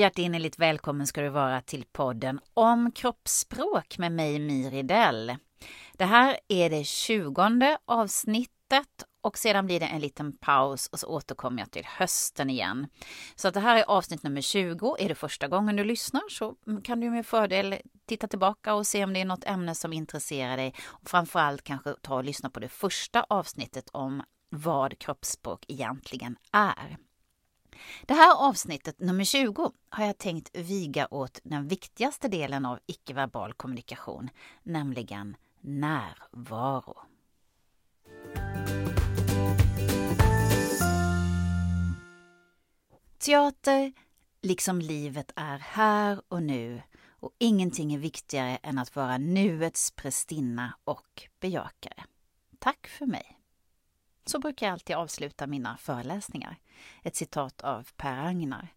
Hjärtinnerligt välkommen ska du vara till podden om kroppsspråk med mig Miri Dell. Det här är det tjugonde avsnittet och sedan blir det en liten paus och så återkommer jag till hösten igen. Så att det här är avsnitt nummer 20. Är det första gången du lyssnar så kan du med fördel titta tillbaka och se om det är något ämne som intresserar dig. Och framförallt kanske ta och lyssna på det första avsnittet om vad kroppsspråk egentligen är. Det här avsnittet, nummer 20, har jag tänkt viga åt den viktigaste delen av icke-verbal kommunikation, nämligen närvaro. Teater, liksom livet, är här och nu och ingenting är viktigare än att vara nuets prästinna och bejakare. Tack för mig. Så brukar jag alltid avsluta mina föreläsningar. Ett citat av Per Agnar.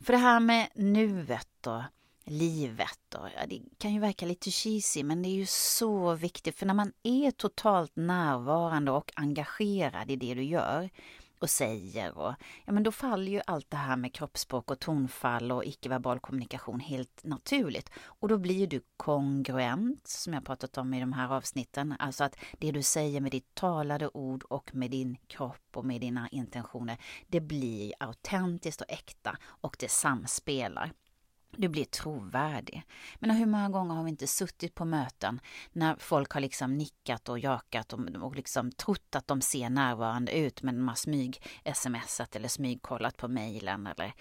För det här med nuet och livet, och, ja, det kan ju verka lite cheesy men det är ju så viktigt för när man är totalt närvarande och engagerad i det du gör och säger och ja men då faller ju allt det här med kroppsspråk och tonfall och icke-verbal kommunikation helt naturligt. Och då blir du kongruent, som jag pratat om i de här avsnitten. Alltså att det du säger med ditt talade ord och med din kropp och med dina intentioner, det blir autentiskt och äkta och det samspelar. Du blir trovärdig. Men hur många gånger har vi inte suttit på möten när folk har liksom nickat och jakat och, och liksom trott att de ser närvarande ut men de har smyg-smsat eller smygkollat på mejlen eller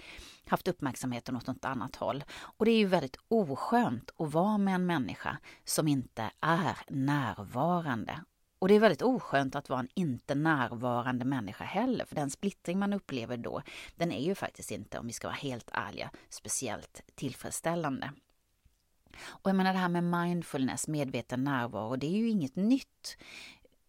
haft uppmärksamheten åt något annat håll. Och det är ju väldigt oskönt att vara med en människa som inte är närvarande och det är väldigt oskönt att vara en inte närvarande människa heller, för den splittring man upplever då, den är ju faktiskt inte, om vi ska vara helt ärliga, speciellt tillfredsställande. Och jag menar det här med mindfulness, medveten närvaro, det är ju inget nytt.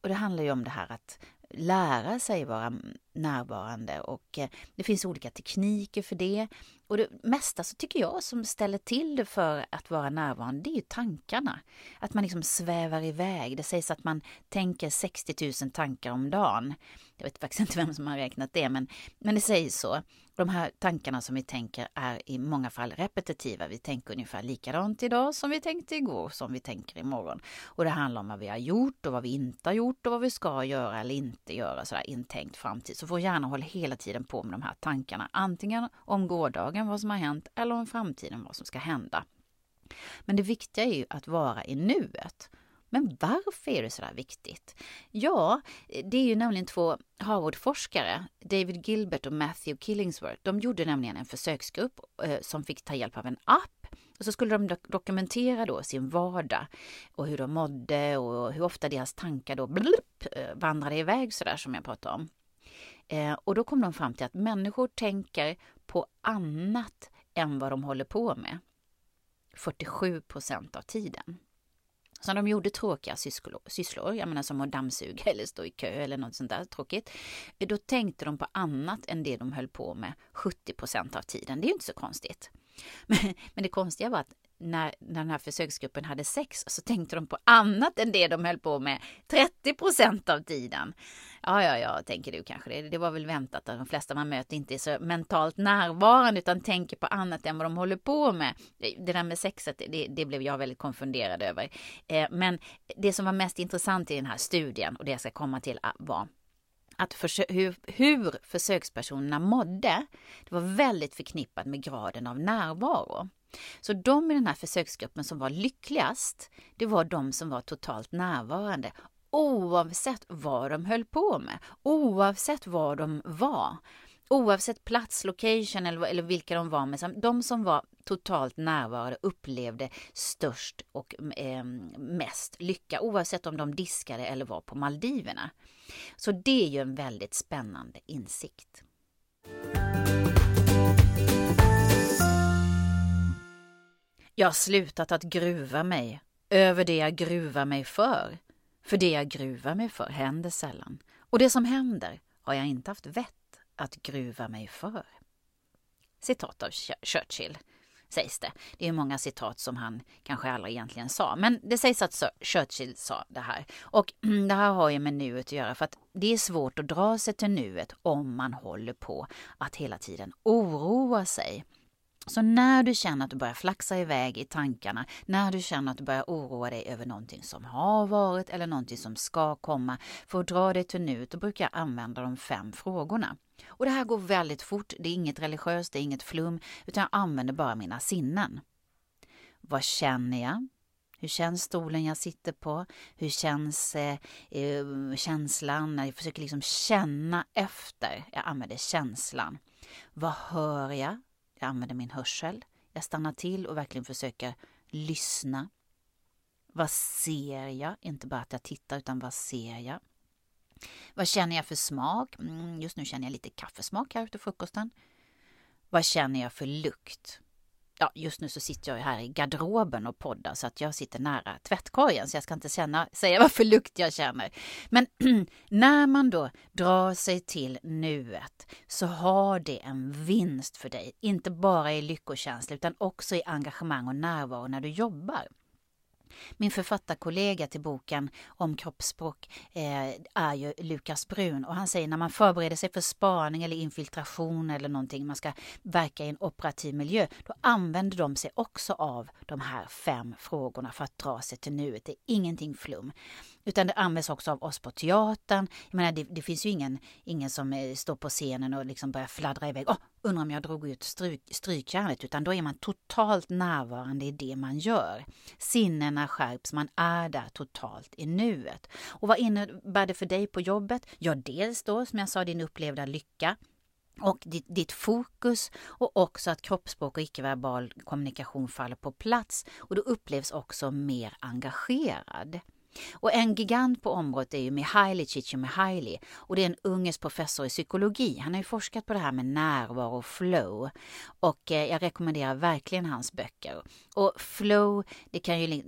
Och det handlar ju om det här att lära sig vara närvarande och eh, det finns olika tekniker för det. Och det mesta så tycker jag som ställer till det för att vara närvarande, det är ju tankarna. Att man liksom svävar iväg. Det sägs att man tänker 60 000 tankar om dagen. Jag vet faktiskt inte vem som har räknat det, men, men det sägs så. De här tankarna som vi tänker är i många fall repetitiva. Vi tänker ungefär likadant idag som vi tänkte igår, som vi tänker imorgon. Och det handlar om vad vi har gjort och vad vi inte har gjort och vad vi ska göra eller inte göra, sådär intänkt framtid. Så vår hjärna håller hela tiden på med de här tankarna, antingen om gårdagen, vad som har hänt, eller om framtiden, vad som ska hända. Men det viktiga är ju att vara i nuet. Men varför är det så där viktigt? Ja, det är ju nämligen två Harvard-forskare, David Gilbert och Matthew Killingsworth. De gjorde nämligen en försöksgrupp eh, som fick ta hjälp av en app och så skulle de dokumentera då sin vardag och hur de mådde och hur ofta deras tankar då blup, eh, vandrade iväg sådär som jag pratade om. Eh, och då kom de fram till att människor tänker på annat än vad de håller på med. 47 procent av tiden. Så de gjorde tråkiga sysslor, jag menar som att dammsuga eller stå i kö eller något sånt där tråkigt. Eh, då tänkte de på annat än det de höll på med 70 procent av tiden. Det är ju inte så konstigt. Men, men det konstiga var att när, när den här försöksgruppen hade sex så tänkte de på annat än det de höll på med 30 procent av tiden. Ja, ja, ja, tänker du kanske. Det, det var väl väntat att de flesta man möter inte är så mentalt närvarande utan tänker på annat än vad de håller på med. Det där med sexet, det, det blev jag väldigt konfunderad över. Eh, men det som var mest intressant i den här studien och det jag ska komma till var att för, hur, hur försökspersonerna mådde, det var väldigt förknippat med graden av närvaro. Så de i den här försöksgruppen som var lyckligast, det var de som var totalt närvarande oavsett vad de höll på med, oavsett var de var. Oavsett plats, location eller, eller vilka de var med. De som var totalt närvarande upplevde störst och eh, mest lycka oavsett om de diskade eller var på Maldiverna. Så det är ju en väldigt spännande insikt. Jag har slutat att gruva mig över det jag gruvar mig för. För det jag gruvar mig för händer sällan. Och det som händer har jag inte haft vett att gruva mig för. Citat av Churchill sägs det. Det är många citat som han kanske aldrig egentligen sa. Men det sägs att Churchill sa det här. Och det här har ju med nuet att göra för att det är svårt att dra sig till nuet om man håller på att hela tiden oroa sig så när du känner att du börjar flaxa iväg i tankarna, när du känner att du börjar oroa dig över någonting som har varit eller någonting som ska komma, för att dra dig till nuet, då brukar jag använda de fem frågorna. Och det här går väldigt fort, det är inget religiöst, det är inget flum, utan jag använder bara mina sinnen. Vad känner jag? Hur känns stolen jag sitter på? Hur känns eh, eh, känslan? Jag försöker liksom känna efter. Jag använder känslan. Vad hör jag? Jag använder min hörsel. Jag stannar till och verkligen försöker lyssna. Vad ser jag? Inte bara att jag tittar, utan vad ser jag? Vad känner jag för smak? Mm, just nu känner jag lite kaffesmak här efter frukosten. Vad känner jag för lukt? Ja, just nu så sitter jag här i garderoben och poddar så att jag sitter nära tvättkorgen så jag ska inte känna, säga vad för lukt jag känner. Men när man då drar sig till nuet så har det en vinst för dig, inte bara i lyckokänsla utan också i engagemang och närvaro när du jobbar. Min författarkollega till boken om kroppsspråk eh, är ju Lukas Brun och han säger när man förbereder sig för spaning eller infiltration eller någonting, man ska verka i en operativ miljö, då använder de sig också av de här fem frågorna för att dra sig till nuet. Det är ingenting flum. Utan det används också av oss på teatern. Jag menar, det, det finns ju ingen, ingen som eh, står på scenen och liksom börjar fladdra iväg. Oh, undrar om jag drog ut stryk, strykjärnet. Utan då är man totalt närvarande i det man gör. Sinnena skärps, man är där totalt i nuet. Och vad innebär det för dig på jobbet? Ja, dels då som jag sa din upplevda lycka och ditt, ditt, fokus och också att kroppsspråk och icke-verbal kommunikation faller på plats och du upplevs också mer engagerad. Och en gigant på området är ju Mihaly Csikszentmihalyi och det är en ungersk professor i psykologi. Han har ju forskat på det här med närvaro och flow och eh, jag rekommenderar verkligen hans böcker. Och flow, det kan ju,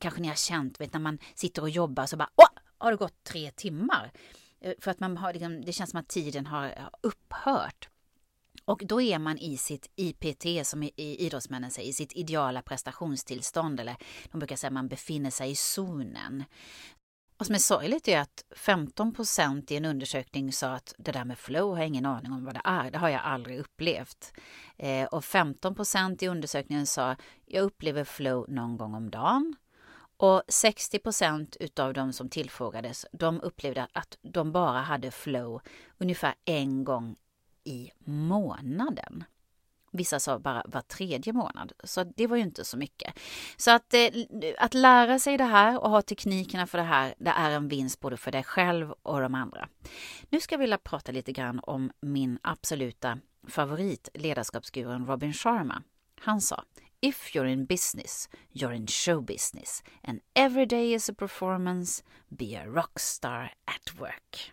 kanske ni har känt, vet när man sitter och jobbar så bara åh, har det gått tre timmar? Eh, för att man har, liksom, det känns som att tiden har upphört. Och då är man i sitt IPT, som idrottsmännen säger, i sitt ideala prestationstillstånd. Eller de brukar säga att man befinner sig i zonen. Vad som är sorgligt är att 15 procent i en undersökning sa att det där med flow har jag ingen aning om vad det är. Det har jag aldrig upplevt. Eh, och 15 procent i undersökningen sa jag upplever flow någon gång om dagen. Och 60 procent utav de som tillfrågades, de upplevde att de bara hade flow ungefär en gång i månaden. Vissa sa bara var tredje månad, så det var ju inte så mycket. Så att, eh, att lära sig det här och ha teknikerna för det här, det är en vinst både för dig själv och de andra. Nu ska jag vilja prata lite grann om min absoluta favorit, ledarskapsgurun Robin Sharma. Han sa If you're in business, you're in show business and every day is a performance, be a rockstar at work.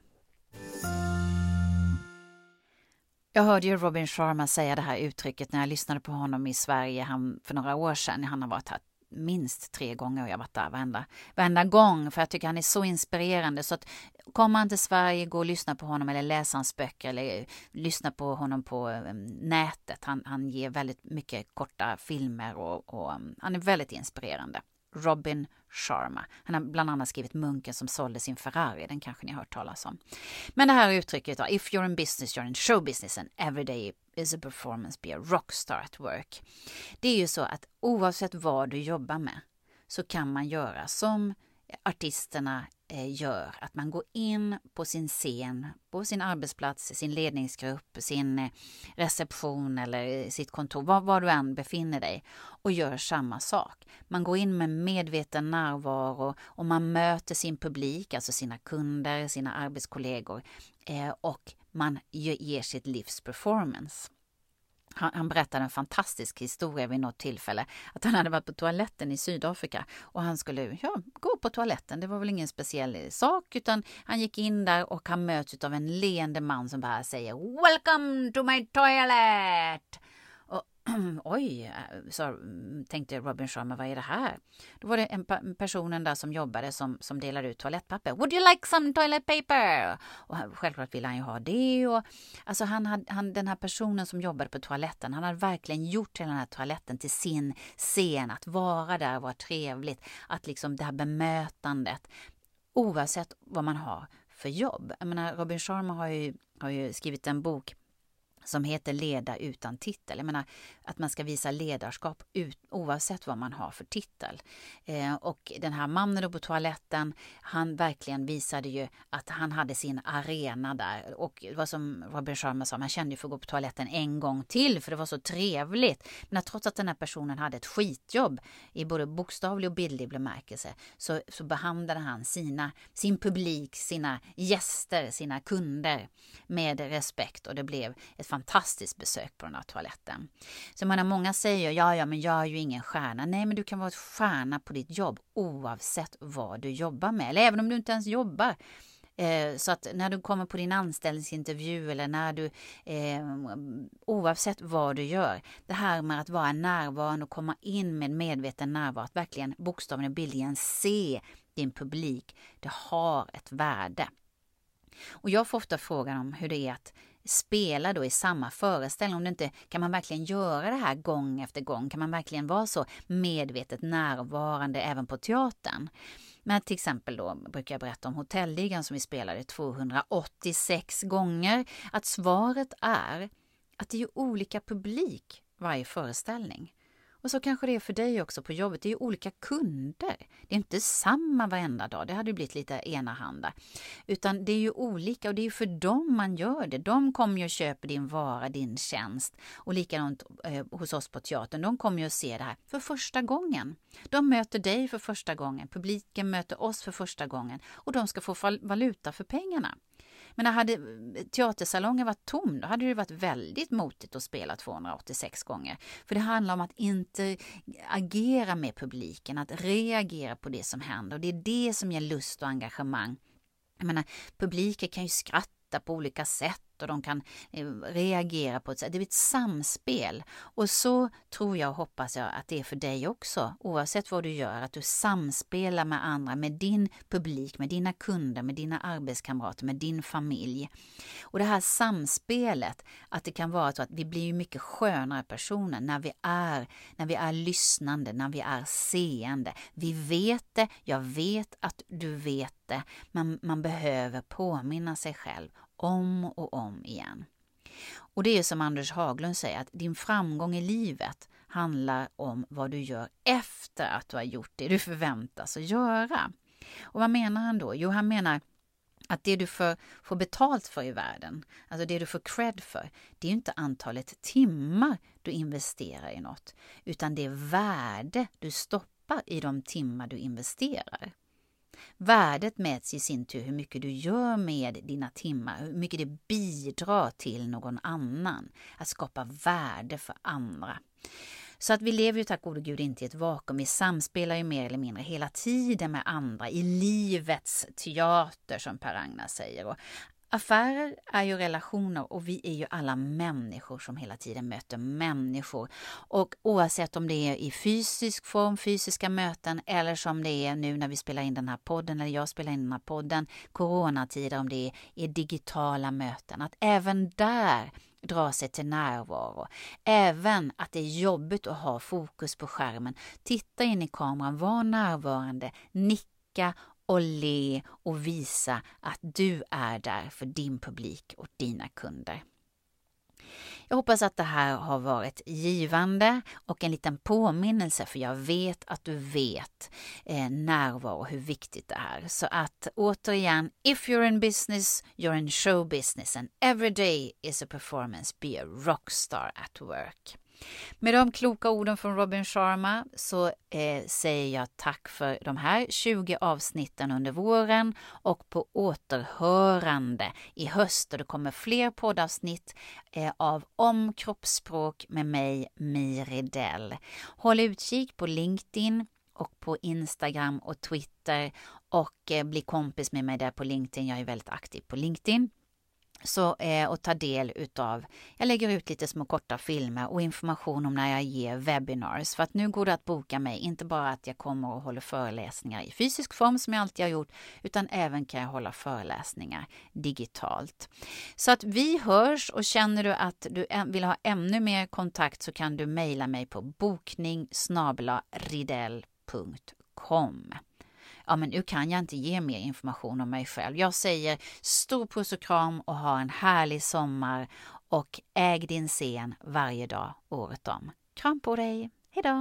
Jag hörde ju Robin Sharma säga det här uttrycket när jag lyssnade på honom i Sverige han, för några år sedan. Han har varit här minst tre gånger och jag har varit där varenda, varenda gång för jag tycker han är så inspirerande. Så att kommer han till Sverige, gå och lyssna på honom eller läsa hans böcker eller lyssna på honom på um, nätet. Han, han ger väldigt mycket korta filmer och, och um, han är väldigt inspirerande. Robin Sharma. Han har bland annat skrivit Munken som sålde sin Ferrari, den kanske ni har hört talas om. Men det här uttrycket då, if you're in business, you're in show business and every day is a performance, be a rockstar at work. Det är ju så att oavsett vad du jobbar med så kan man göra som artisterna eh, gör. Att man går in på sin scen, på sin arbetsplats, sin ledningsgrupp, sin eh, reception eller eh, sitt kontor, var, var du än befinner dig och gör samma sak. Man går in med medveten närvaro och man möter sin publik, alltså sina kunder, sina arbetskollegor och man ger sitt livs performance. Han, han, berättade en fantastisk historia vid något tillfälle. Att han hade varit på toaletten i Sydafrika och han skulle ja, gå på toaletten. Det var väl ingen speciell sak utan han gick in där och han möts av en leende man som bara säger Welcome to my toilet! Oj, eh, så mm, tänkte Robin Sharma, vad är det här? Då var det en personen där som jobbade som, som delade ut toalettpapper. Would you like some toilet paper? Och självklart ville han ju ha det. Och, alltså han hade, han, den här personen som jobbade på toaletten, han hade verkligen gjort hela den här toaletten till sin scen. Att vara där, vara trevligt, att liksom det här bemötandet. Oavsett vad man har för jobb. Jag menar, Robin Sharma har ju, har ju skrivit en bok som heter Leda utan titel. Jag menar att man ska visa ledarskap ut, oavsett vad man har för titel. Eh, och den här mannen på toaletten, han verkligen visade ju att han hade sin arena där. Och vad som Robin Sharma sa, man kände ju för att gå på toaletten en gång till för det var så trevligt. Men trots att den här personen hade ett skitjobb i både bokstavlig och bildlig bemärkelse så, så behandlade han sina, sin publik, sina gäster, sina kunder med respekt och det blev ett fantastiskt besök på den här toaletten. Så menar, många säger ja, ja, men jag är ju ingen stjärna. Nej, men du kan vara ett stjärna på ditt jobb oavsett vad du jobbar med. Eller även om du inte ens jobbar. Eh, så att när du kommer på din anställningsintervju eller när du, eh, oavsett vad du gör, det här med att vara närvarande och komma in med medveten närvaro, att verkligen bokstavligen och bildligen se din publik, det har ett värde. Och jag får ofta frågan om hur det är att spela då i samma föreställning. Om det inte, kan man verkligen göra det här gång efter gång? Kan man verkligen vara så medvetet närvarande även på teatern? Men till exempel då brukar jag berätta om Hotelligan som vi spelade 286 gånger. Att svaret är att det är olika publik varje föreställning. Och så kanske det är för dig också på jobbet. Det är ju olika kunder. Det är inte samma varenda dag. Det hade blivit lite enahanda. Utan det är ju olika och det är för dem man gör det. De kommer ju och köper din vara, din tjänst. Och likadant eh, hos oss på teatern. De kommer ju att se det här för första gången. De möter dig för första gången. Publiken möter oss för första gången. Och de ska få valuta för pengarna. Men hade teatersalongen varit tom, då hade det varit väldigt motigt att spela 286 gånger. För det handlar om att inte agera med publiken, att reagera på det som händer. Och det är det som ger lust och engagemang. Jag menar, publiken kan ju skratta på olika sätt och de kan eh, reagera på ett sätt. Det blir ett samspel. Och så tror jag och hoppas jag att det är för dig också, oavsett vad du gör, att du samspelar med andra, med din publik, med dina kunder, med dina arbetskamrater, med din familj. Och det här samspelet, att det kan vara så att vi blir mycket skönare personer när vi är, när vi är lyssnande, när vi är seende. Vi vet det, jag vet att du vet det, men man behöver påminna sig själv om och om igen. Och det är som Anders Haglund säger, att din framgång i livet handlar om vad du gör efter att du har gjort det du förväntas att göra. Och vad menar han då? Jo, han menar att det du får, får betalt för i världen, alltså det du får cred för, det är inte antalet timmar du investerar i något, utan det värde du stoppar i de timmar du investerar. Värdet mäts i sin tur hur mycket du gör med dina timmar, hur mycket det bidrar till någon annan. Att skapa värde för andra. Så att vi lever ju tack gode gud inte i ett vakuum. Vi samspelar ju mer eller mindre hela tiden med andra i livets teater som Per-Agnar säger. Och Affärer är ju relationer och vi är ju alla människor som hela tiden möter människor. Och oavsett om det är i fysisk form, fysiska möten eller som det är nu när vi spelar in den här podden, eller jag spelar in den här podden, coronatider, om det är, är digitala möten, att även där dra sig till närvaro. Även att det är jobbigt att ha fokus på skärmen. Titta in i kameran, var närvarande, nicka och le och visa att du är där för din publik och dina kunder. Jag hoppas att det här har varit givande och en liten påminnelse för jag vet att du vet eh, närvaro, hur viktigt det är. Så att återigen, if you're in business, you're in show business and every day is a performance, be a rockstar at work. Med de kloka orden från Robin Sharma så eh, säger jag tack för de här 20 avsnitten under våren och på återhörande i höst och det kommer fler poddavsnitt eh, av Om kroppsspråk med mig, Miri Dell. Håll utkik på LinkedIn och på Instagram och Twitter och eh, bli kompis med mig där på LinkedIn. Jag är väldigt aktiv på LinkedIn så, eh, och ta del utav, jag lägger ut lite små korta filmer och information om när jag ger webinars. För att nu går det att boka mig, inte bara att jag kommer och håller föreläsningar i fysisk form som jag alltid har gjort, utan även kan jag hålla föreläsningar digitalt. Så att vi hörs och känner du att du vill ha ännu mer kontakt så kan du mejla mig på bokning ridell.com ja men nu kan jag inte ge mer information om mig själv. Jag säger stor puss och kram och ha en härlig sommar och äg din scen varje dag året om. Kram på dig, hejdå!